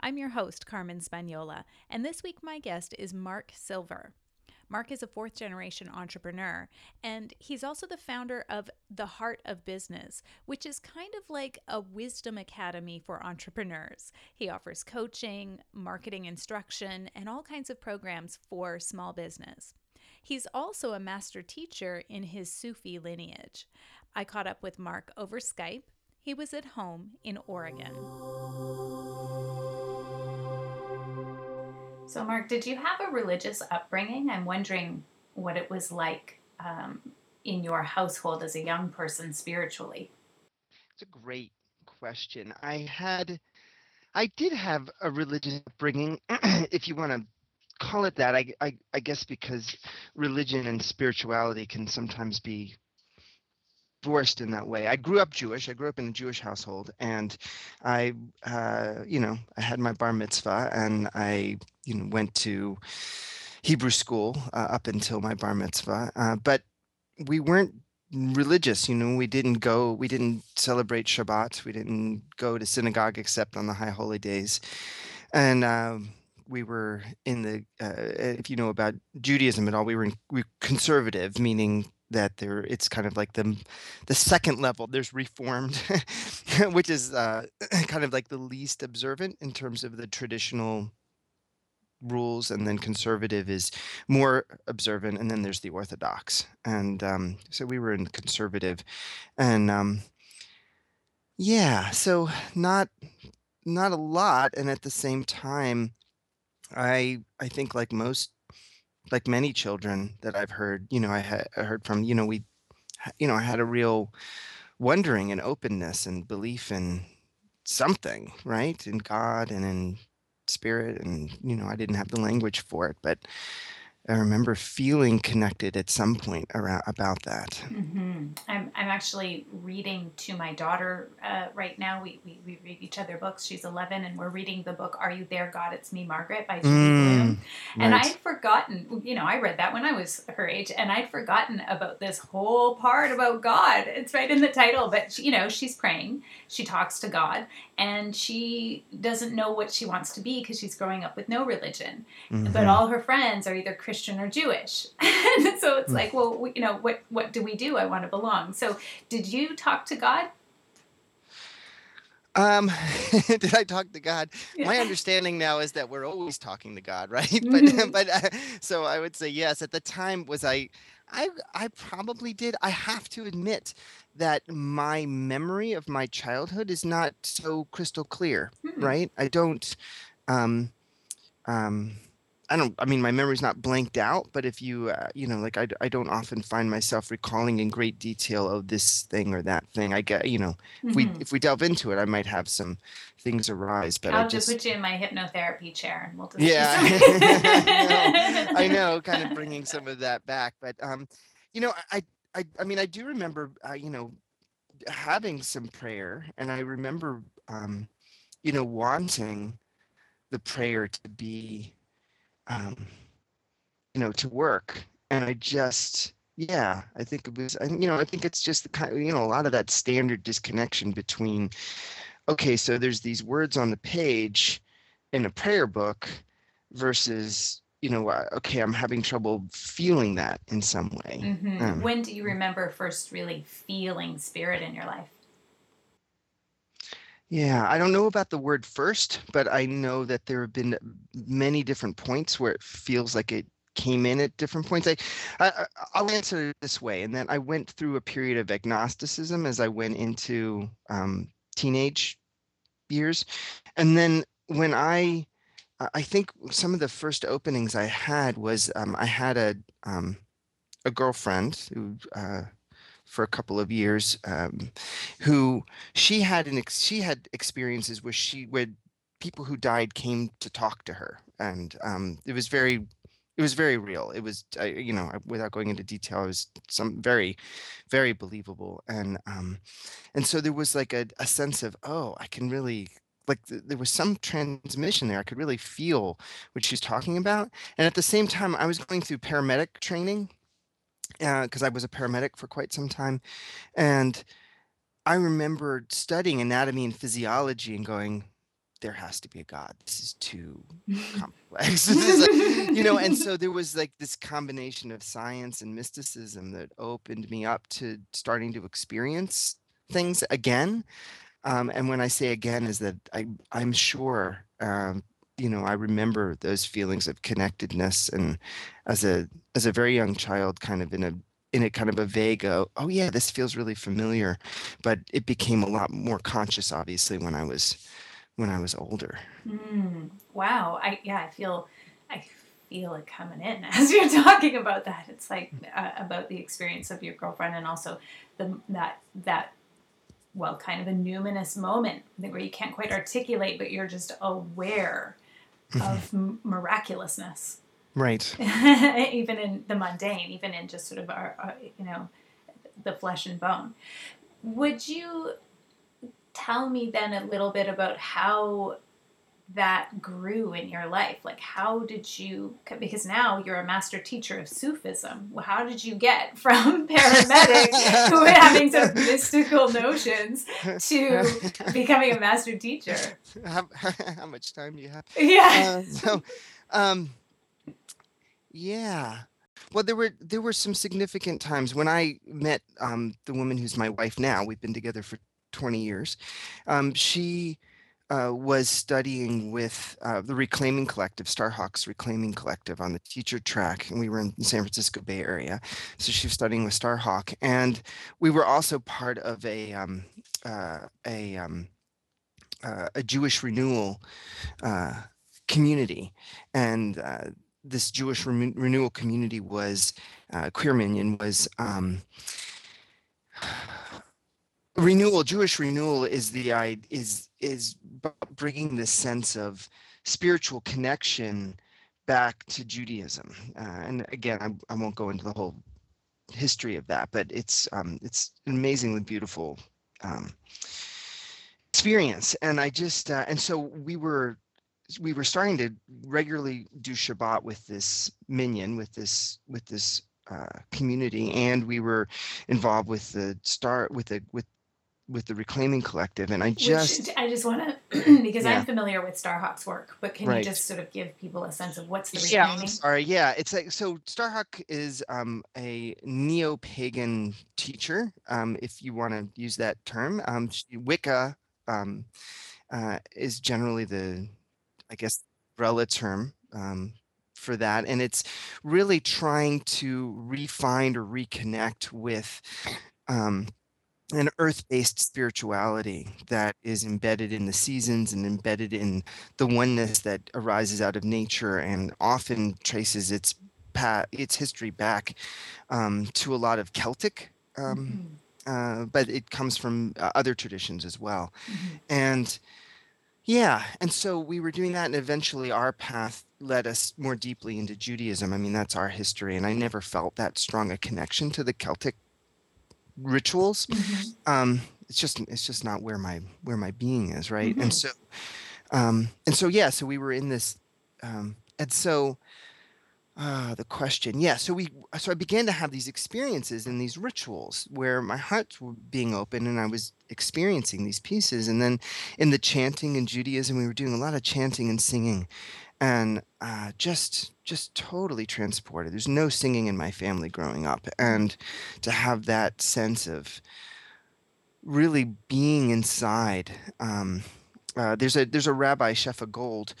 I'm your host, Carmen Spagnola, and this week my guest is Mark Silver. Mark is a fourth generation entrepreneur, and he's also the founder of The Heart of Business, which is kind of like a wisdom academy for entrepreneurs. He offers coaching, marketing instruction, and all kinds of programs for small business. He's also a master teacher in his Sufi lineage. I caught up with Mark over Skype. He was at home in Oregon. So, Mark, did you have a religious upbringing? I'm wondering what it was like um, in your household as a young person spiritually. It's a great question. I had, I did have a religious upbringing, if you want to call it that. I, I, I guess because religion and spirituality can sometimes be divorced in that way. I grew up Jewish. I grew up in a Jewish household, and I, uh, you know, I had my bar mitzvah, and I, you know, went to Hebrew school uh, up until my bar mitzvah. Uh, but we weren't religious. You know, we didn't go. We didn't celebrate Shabbat. We didn't go to synagogue except on the high holy days, and. Um, we were in the uh, if you know about Judaism at all, we were in, we conservative, meaning that there it's kind of like the the second level there's reformed which is uh, kind of like the least observant in terms of the traditional rules and then conservative is more observant and then there's the orthodox. And um, so we were in conservative and um, yeah so not not a lot and at the same time i i think like most like many children that I've heard, you know, I had I heard from, you know, we, you know, I had a real wondering and openness and belief in something, right, in God and in spirit, and you know, I didn't have the language for it, but I remember feeling connected at some point around about that. Mm-hmm. I'm, I'm actually reading to my daughter uh, right now. We, we, we, read each other books. She's 11, and we're reading the book "Are You There, God? It's Me, Margaret" by Judy mm, Blume. And right. I'd forgotten. You know, I read that when I was her age, and I'd forgotten about this whole part about God. It's right in the title, but she, you know, she's praying. She talks to God, and she doesn't know what she wants to be because she's growing up with no religion. Mm-hmm. But all her friends are either Christian or Jewish. and so it's like, well, we, you know, what what do we do? I want to belong. So, did you talk to God? Um, did I talk to God? Yeah. My understanding now is that we're always talking to God, right? Mm-hmm. But but uh, so I would say yes. At the time, was I? I I probably did. I have to admit that my memory of my childhood is not so crystal clear, mm-hmm. right? I don't. Um, um, I don't. I mean, my memory's not blanked out, but if you, uh, you know, like I, I don't often find myself recalling in great detail of this thing or that thing. I get, you know, mm-hmm. if we if we delve into it, I might have some things arise. But I'll I just put you in my hypnotherapy chair and we'll just yeah. I, know, I know, kind of bringing some of that back. But um, you know, I I I mean, I do remember, uh, you know, having some prayer, and I remember, um, you know, wanting the prayer to be um, you know, to work. And I just, yeah, I think it was, you know, I think it's just the kind of, you know, a lot of that standard disconnection between, okay, so there's these words on the page in a prayer book versus, you know, uh, okay, I'm having trouble feeling that in some way. Mm-hmm. Um, when do you remember first really feeling spirit in your life? Yeah, I don't know about the word first, but I know that there have been many different points where it feels like it came in at different points. I, I I'll answer it this way, and then I went through a period of agnosticism as I went into um, teenage years, and then when I I think some of the first openings I had was um, I had a um, a girlfriend who uh, for a couple of years, um, who she had an ex- she had experiences where she where people who died came to talk to her, and um, it was very it was very real. It was, you know, without going into detail, it was some very, very believable. And um, and so there was like a, a sense of, oh, I can really like th- there was some transmission there. I could really feel what she's talking about. And at the same time, I was going through paramedic training because uh, I was a paramedic for quite some time, and I remember studying anatomy and physiology and going, there has to be a God. This is too complex. is like, you know, and so there was like this combination of science and mysticism that opened me up to starting to experience things again. Um, and when I say again, is that I I'm sure um, you know I remember those feelings of connectedness and as a as a very young child, kind of in a in a kind of a vague oh, oh yeah this feels really familiar but it became a lot more conscious obviously when i was when I was older. Mm, wow. I yeah, I feel I feel it coming in as you're talking about that. It's like uh, about the experience of your girlfriend and also the that that well, kind of a numinous moment where you can't quite articulate, but you're just aware mm-hmm. of m- miraculousness. Right. even in the mundane, even in just sort of our, our, you know, the flesh and bone. Would you tell me then a little bit about how that grew in your life? Like how did you because now you're a master teacher of sufism. How did you get from paramedic who having some mystical notions to becoming a master teacher? How, how much time do you have? Yeah. Uh, so um yeah. Well there were there were some significant times when i met um the woman who's my wife now. We've been together for 20 years. Um, she uh, was studying with uh, the Reclaiming Collective, Starhawks Reclaiming Collective on the teacher track, and we were in the San Francisco Bay Area. So she was studying with Starhawk, and we were also part of a um, uh, a um, uh, a Jewish renewal uh, community, and uh, this Jewish re- renewal community was Queer Minyan was. Um, renewal jewish renewal is the is is bringing this sense of spiritual connection back to judaism. Uh, and again I, I won't go into the whole history of that but it's um it's amazingly beautiful um experience. And i just uh, and so we were we were starting to regularly do shabbat with this minyan with this with this uh, community. And we were involved with the start with the with with the Reclaiming Collective, and I just Which, I just want to because yeah. I'm familiar with Starhawk's work, but can right. you just sort of give people a sense of what's the Reclaiming? Yeah, sorry, yeah, it's like so. Starhawk is um, a neo-pagan teacher, um, if you want to use that term. Um, Wicca um, uh, is generally the, I guess, umbrella term um, for that and it's really trying to refine or reconnect with um, an earth-based spirituality that is embedded in the seasons and embedded in the oneness that arises out of nature and often traces its path, its history back um, to a lot of Celtic, um, mm-hmm. uh, but it comes from uh, other traditions as well. Mm-hmm. And yeah, and so we were doing that, and eventually our path led us more deeply into Judaism. I mean, that's our history, and I never felt that strong a connection to the Celtic rituals mm-hmm. um it's just it's just not where my where my being is right mm-hmm. and so um and so yeah so we were in this um and so uh the question yeah so we so i began to have these experiences and these rituals where my heart was being open and i was experiencing these pieces and then in the chanting in judaism we were doing a lot of chanting and singing and uh, just just totally transported. There's no singing in my family growing up, and to have that sense of really being inside. Um, uh, there's a there's a rabbi Shefa Gold,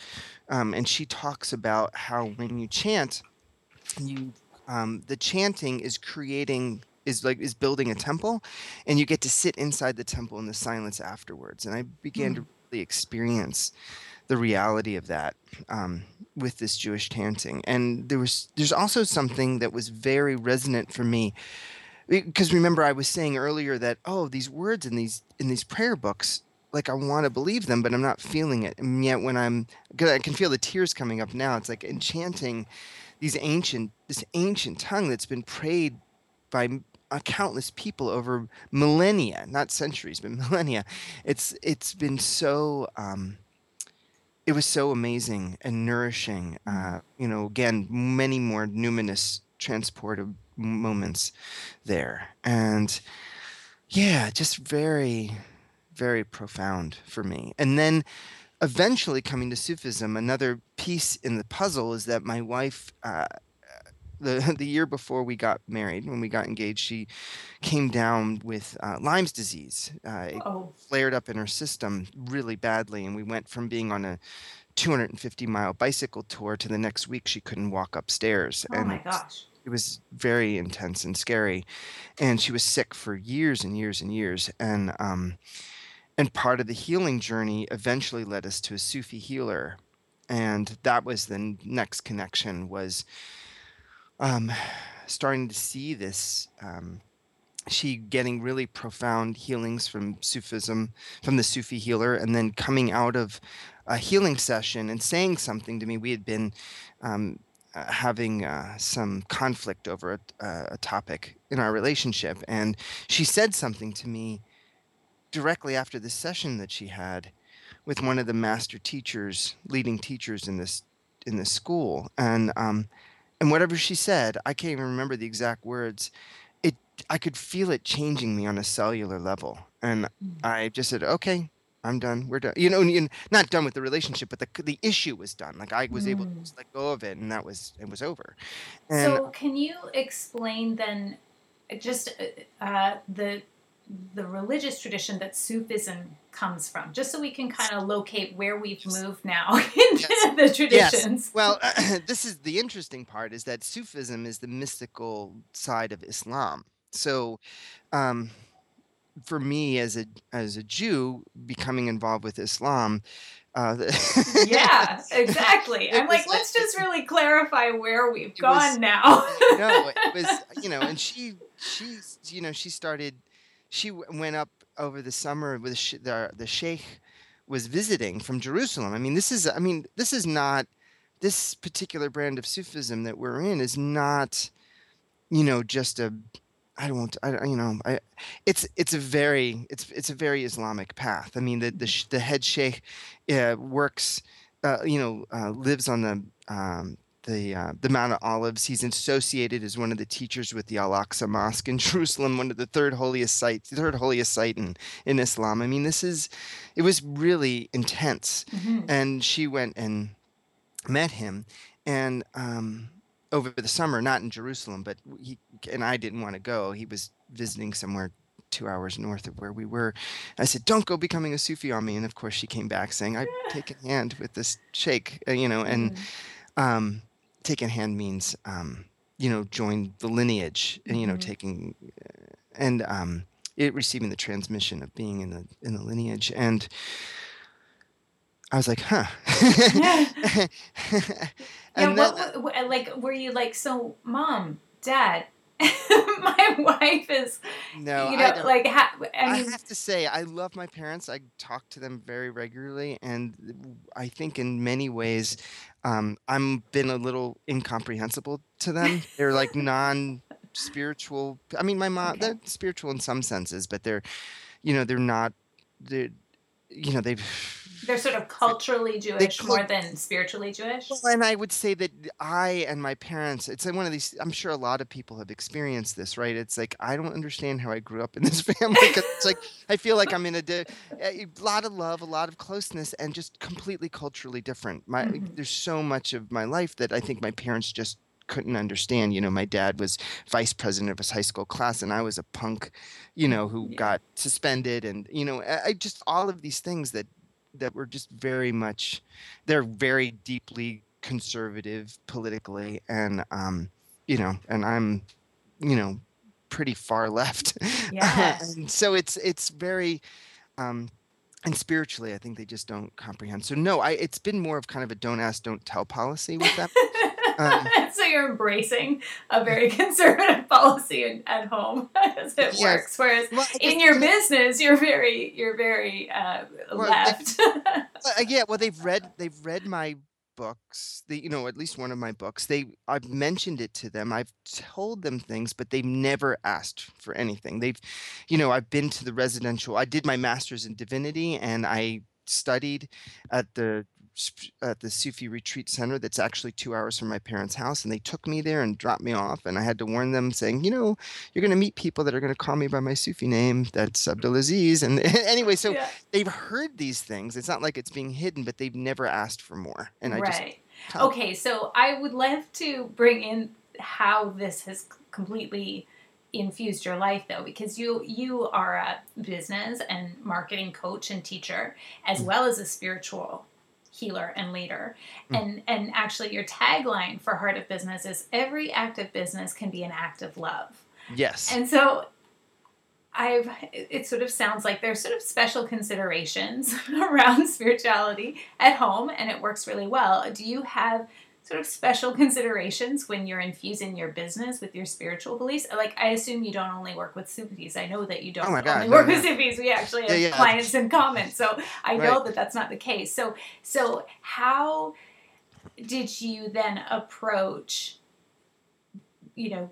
um, and she talks about how when you chant, you um, the chanting is creating is like is building a temple, and you get to sit inside the temple in the silence afterwards. And I began mm. to really experience the reality of that um, with this Jewish chanting. And there was there's also something that was very resonant for me because remember I was saying earlier that oh these words in these in these prayer books like I want to believe them but I'm not feeling it. And yet when I'm I can feel the tears coming up now. It's like enchanting these ancient this ancient tongue that's been prayed by uh, countless people over millennia, not centuries, but millennia. It's it's been so um, it was so amazing and nourishing. Uh, you know, again, many more numinous transportive moments there, and yeah, just very, very profound for me. And then eventually coming to Sufism, another piece in the puzzle is that my wife. Uh, the the year before we got married, when we got engaged, she came down with uh, Lyme's disease. Uh, it Oh, flared up in her system really badly, and we went from being on a 250 mile bicycle tour to the next week she couldn't walk upstairs. oh and my gosh. it was very intense and scary, and she was sick for years and years and years. And um, and part of the healing journey eventually led us to a Sufi healer, and that was the next connection was um, starting to see this. Um, she getting really profound healings from Sufism, from the Sufi healer, and then coming out of a healing session and saying something to me. We had been um, uh, having uh, some conflict over a, uh, a topic in our relationship, and she said something to me directly after the session that she had with one of the master teachers, leading teachers in this in this school, and um, and whatever she said, I can't even remember the exact words. It I could feel it changing me on a cellular level, and Mm. I just said, "Okay, I'm done. We're done." You know, and, not done with the relationship, but the the issue was done. Like I was able to Mm. just let go of it, and that was it was over. And So, can you explain then, just uh, uh, the the religious tradition that Sufism comes from, just so we can kind of locate where we've moved now into Yes. the traditions? Yes. Well, this is the interesting part is that Sufism is the mystical side of Islam. So, um, for me as a as a Jew, becoming involved with Islam, uh, yeah, exactly. I'm like, let's just really clarify where we've gone was- now. no, it was you know, and she she's you know she started she went up over the summer with the the sheikh was visiting from Jerusalem. I mean, this is I mean this is not this particular brand of Sufism that we're in is not you know just a I don't want I you know I it's it's a very it's it's a very Islamic path. I mean the the, the head sheikh uh, works uh, you know uh, lives on the um, the uh, the Mount of Olives. He's associated as one of the teachers with the Al Aqsa Mosque in Jerusalem, one of the third holiest site, third holiest site in, in Islam. I mean, this is it was really intense. Mhm. And she went and met him, and um, over the summer, not in Jerusalem, but he and I didn't want to go. He was visiting somewhere two hours north of where we were. I said, "Don't go becoming a Sufi on me." And of course, she came back saying, "I take a hand with this sheikh," uh, you know, and Mhm. Um, taking hand means um, you know join the lineage and you know Mhm. taking uh, and um, it receiving the transmission of being in the in the lineage and I was like, huh. Yeah. yeah, what, what- like, were you like, so, mom, dad, my wife is, no, you know, don't- like, ha- I I have to say, I love my parents. I talk to them very regularly, and I think in many ways, um, I'm been a little incomprehensible to them. They're like non-spiritual. I mean, my mom, Okay. they're spiritual in some senses, but they're, you know, they're not. They're, you know, they've. They're sort of culturally Jewish more than spiritually Jewish. Well, and I would say that I and my parents, it's like one of these, I'm sure a lot of people have experienced this, right? It's like, I don't understand how I grew up in this family. it's like, I feel like I'm in a, di- a lot of love, a lot of closeness, and just completely culturally different. My, Mhm. There's so much of my life that I think my parents just couldn't understand. You know, my dad was vice president of his high school class, and I was a punk, you know, who Yeah. got suspended. And, you know, I, I just, all of these things that, that were just very much they're very deeply conservative politically and um you know and i'm you know pretty far left. Yeah. and so it's it's very um and spiritually i think they just don't comprehend. So no i it's been more of kind of a don't ask don't tell policy with them um, so you're embracing a very conservative policy in, at home as it Yes. works, whereas well, in your business you're very you're very uh, Well, left. Uh, yeah, well, they've read they've read my books they you know at least one of my books they i've mentioned it to them i've told them things but they've never asked for anything they've you know i've been to the residential i did my master's in divinity and i studied at the at the Sufi retreat center that's actually two hours from my parents' house. And they took me there and dropped me off. And I had to warn them, saying, you know, you're going to meet people that are going to call me by my Sufi name. That's Abdulaziz. And anyway, so yeah. they've heard these things. It's not like it's being hidden, but they've never asked for more. And I right. just. Okay. So I would love to bring in how this has completely infused your life though because you you are a business and marketing coach and teacher as mm. well as a spiritual healer and leader. Mm. And and actually your tagline for Heart of Business is every act of business can be an act of love. Yes. And so I've it sort of sounds like there's sort of special considerations around spirituality at home and it works really well. Do you have sort of special considerations when you're infusing your business with your spiritual beliefs? Like, I assume you don't only work with Sufis. I know that you don't oh God, only no, work no. with Sufis. We actually have yeah, yeah. clients in common, so I know right. that that's not the case. So, so how did you then approach? you know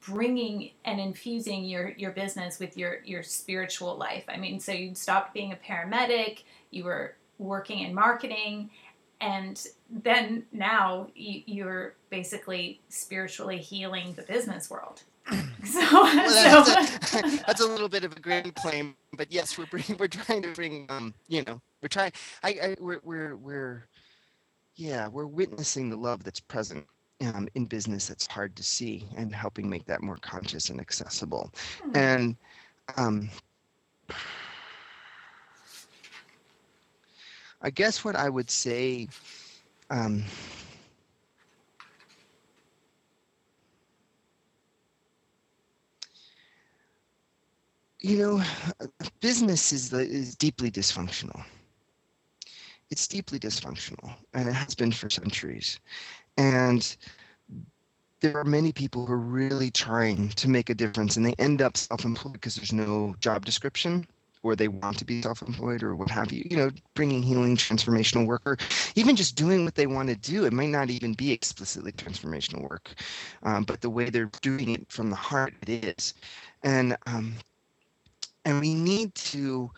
bringing and infusing your your business with your your spiritual life i mean so you stopped being a paramedic you were working in marketing and then now you're basically spiritually healing the business world. So, well, that's, so. A, that's, a, little bit of a grand claim, but yes, we're bring, we're trying to bring, um, you know, we're trying. I, I we're we're we're, yeah, we're witnessing the love that's present um, in business that's hard to see, and helping make that more conscious and accessible, hmm. and um, I guess what I would say, um, you know, business is is deeply dysfunctional. It's deeply dysfunctional, and it has been for centuries. And there are many people who are really trying to make a difference, and they end up self-employed because there's no job description or they want to be self-employed or what have you you know bringing healing transformational work or even just doing what they want to do it might not even be explicitly transformational work um, but the way they're doing it from the heart it is and um, and we need to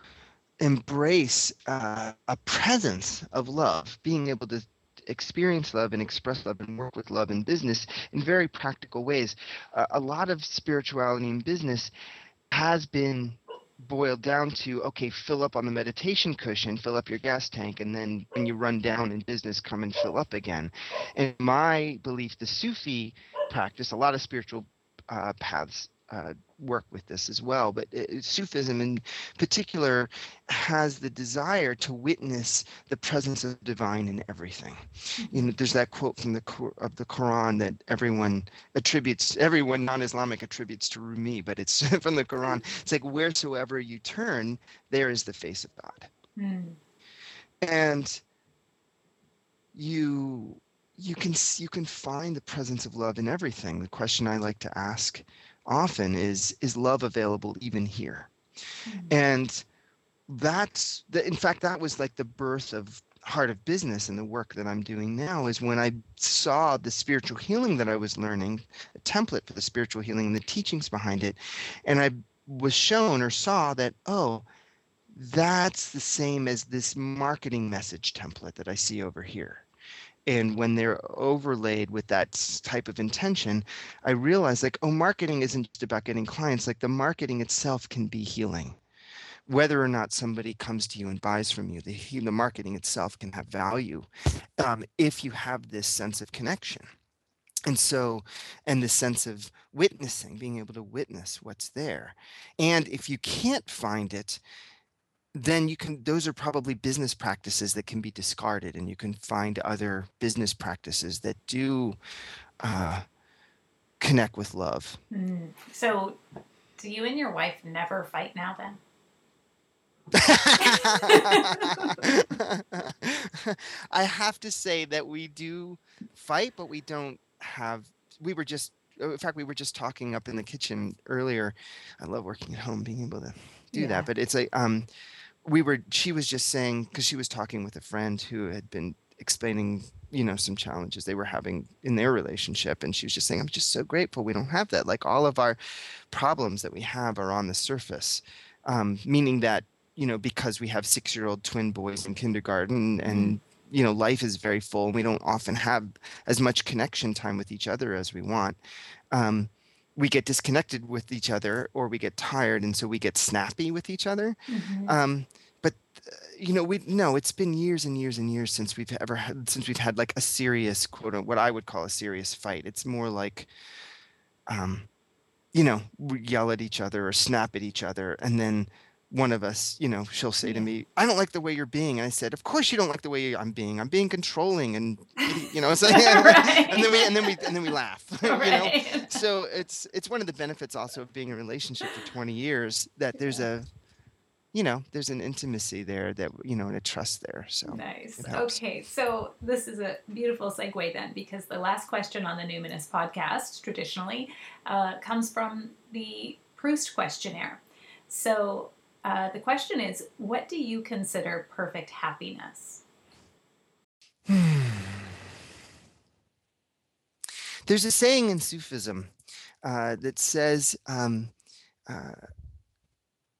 embrace uh, a presence of love being able to experience love and express love and work with love in business in very practical ways. Uh, a lot of spirituality in business has been boiled down to okay fill up on the meditation cushion fill up your gas tank and then when you run down in business come and fill up again. And my belief the sufi practice a lot of spiritual uh, paths uh, work with this as well. But it, Sufism in particular has the desire to witness the presence of the divine in everything. You know, there's that quote from the of the Quran that everyone attributes, everyone non-Islamic attributes to Rumi, but it's from the Quran. Mm. It's like wheresoever you turn, there is the face of God. Mm. And you you can you can find the presence of love in everything. The question I like to ask often is is love available even here mm-hmm. and that's the in fact that was like the birth of heart of business and the work that i'm doing now is when i saw the spiritual healing that i was learning a template for the spiritual healing and the teachings behind it and i was shown or saw that oh that's the same as this marketing message template that i see over here and when they're overlaid with that type of intention i realize like oh marketing isn't just about getting clients like the marketing itself can be healing. Whether or not somebody comes to you and buys from you the, the marketing itself can have value um, if you have this sense of connection. And so and the sense of witnessing being able to witness what's there. And if you can't find it then you can those are probably business practices that can be discarded and you can find other business practices that do uh, connect with love mm. so do you and your wife never fight now then I have to say that we do fight, but we don't have. We were just, in fact, we were just talking up in the kitchen earlier. I love working at home, being able to do yeah. that. But it's a, um, we were she was just saying because she was talking with a friend who had been explaining you know some challenges they were having in their relationship and she was just saying i'm just so grateful we don't have that. Like all of our problems that we have are on the surface. Um, meaning that you know because we have six year old twin boys in kindergarten and you know life is very full and we don't often have as much connection time with each other as we want. Um, we get disconnected with each other or we get tired and so we get snappy with each other Mhm. um, but uh, you know we no it's been years and years and years since we've ever had since we've had like a serious quote what i would call a serious fight it's more like um, you know we yell at each other or snap at each other and then one of us you know she'll say to me i don't like the way you're being. And i said of course you don't like the way i'm being. I'm being controlling and you know Right. and then we and then we and then we laugh you know? So it's it's one of the benefits also of being in a relationship for 20 years that there's a you know there's an intimacy there that you know and a trust there so Nice. Okay, so this is a beautiful segue then, because the last question on the Numinous podcast, traditionally, uh, comes from the Proust questionnaire. So uh, the question is What do you consider perfect happiness? there's a saying in sufism uh, that says um, uh,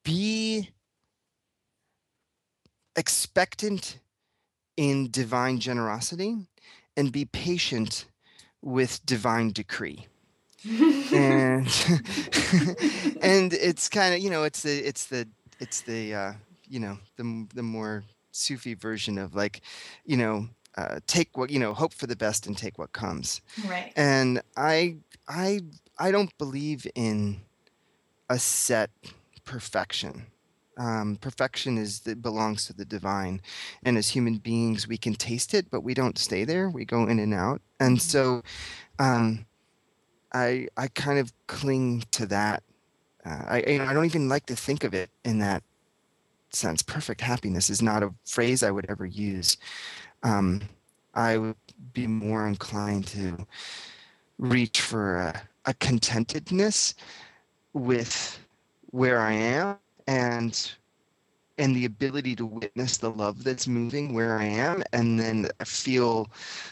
be expectant in divine generosity and be patient with divine decree and and it's kind of you know it's the it's the it's the uh you know the the more sufi version of like you know uh take what you know hope for the best and take what comes. Right. and i i i don't believe in a set perfection. Um, perfection is that belongs to the divine. And as human beings we can taste it but we don't stay there. We go in and out. And Mhm. so um, i i kind of cling to that uh, I, I don't even like to think of it in that sense. Perfect happiness is not a phrase i would ever use. Um, i would be more inclined to reach for a, a contentedness with where I am and and the ability to witness the love that's moving where I am and then feel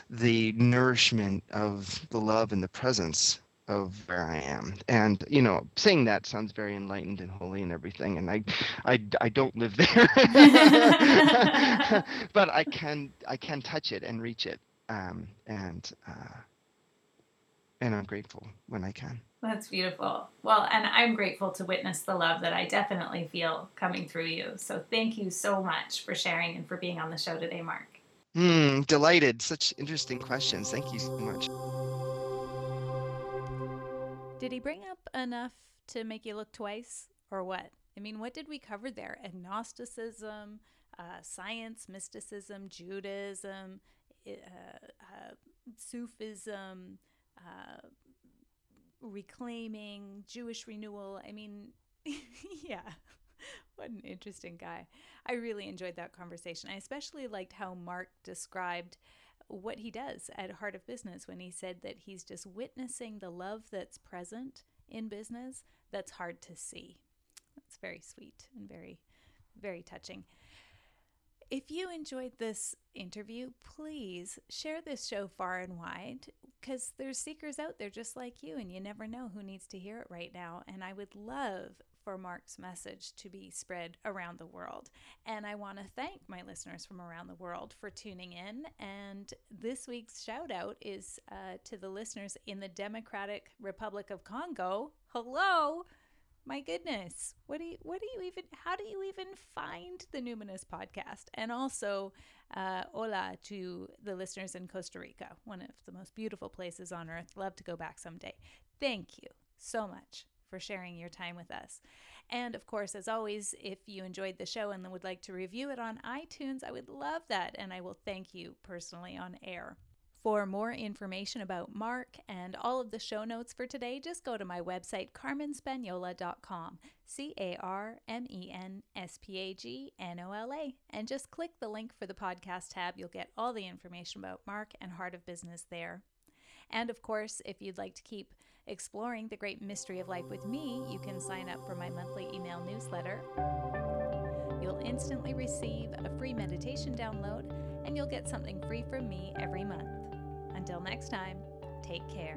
the nourishment of the love and the presence of where I am. And you know, saying that sounds very enlightened and holy and everything and I I, I don't live there. but I can I can touch it and reach it. Um, and uh, and I'm grateful when I can. That's beautiful. Well, and I'm grateful to witness the love that I definitely feel coming through you. So thank you so much for sharing and for being on the show today, Mark. Hmm, delighted. Such interesting questions. Thank you so much. Did he bring up enough to make you look twice, or what? I mean, what did we cover there? Agnosticism, uh, science, mysticism, Judaism, uh, uh, Sufism, uh, reclaiming, Jewish renewal. I mean, yeah. What an interesting guy. I really enjoyed that conversation. I especially liked how Mark described what he does at Heart of Business when he said that he's just witnessing the love that's present in business that's hard to see. That's very sweet and very, very touching. If you enjoyed this interview, please share this show far and wide because there's seekers out there just like you, and you never know who needs to hear it right now. And I would love for Mark's message to be spread around the world. And I want to thank my listeners from around the world for tuning in. And this week's shout out is uh, to the listeners in the Democratic Republic of Congo. Hello. My goodness, what do you, what do you even, how do you even find the Numinous podcast? And also, uh, hola to the listeners in Costa Rica, one of the most beautiful places on earth. Love to go back someday. Thank you so much for sharing your time with us. And of course, as always, if you enjoyed the show and would like to review it on iTunes, I would love that. And I will thank you personally on air. For more information about Mark and all of the show notes for today, just go to my website, carmenspagnola.com, C A R M E N S P A G N O L A, and just click the link for the podcast tab. You'll get all the information about Mark and Heart of Business there. And of course, if you'd like to keep exploring the great mystery of life with me, you can sign up for my monthly email newsletter. You'll instantly receive a free meditation download and you'll get something free from me every month. Until next time, take care.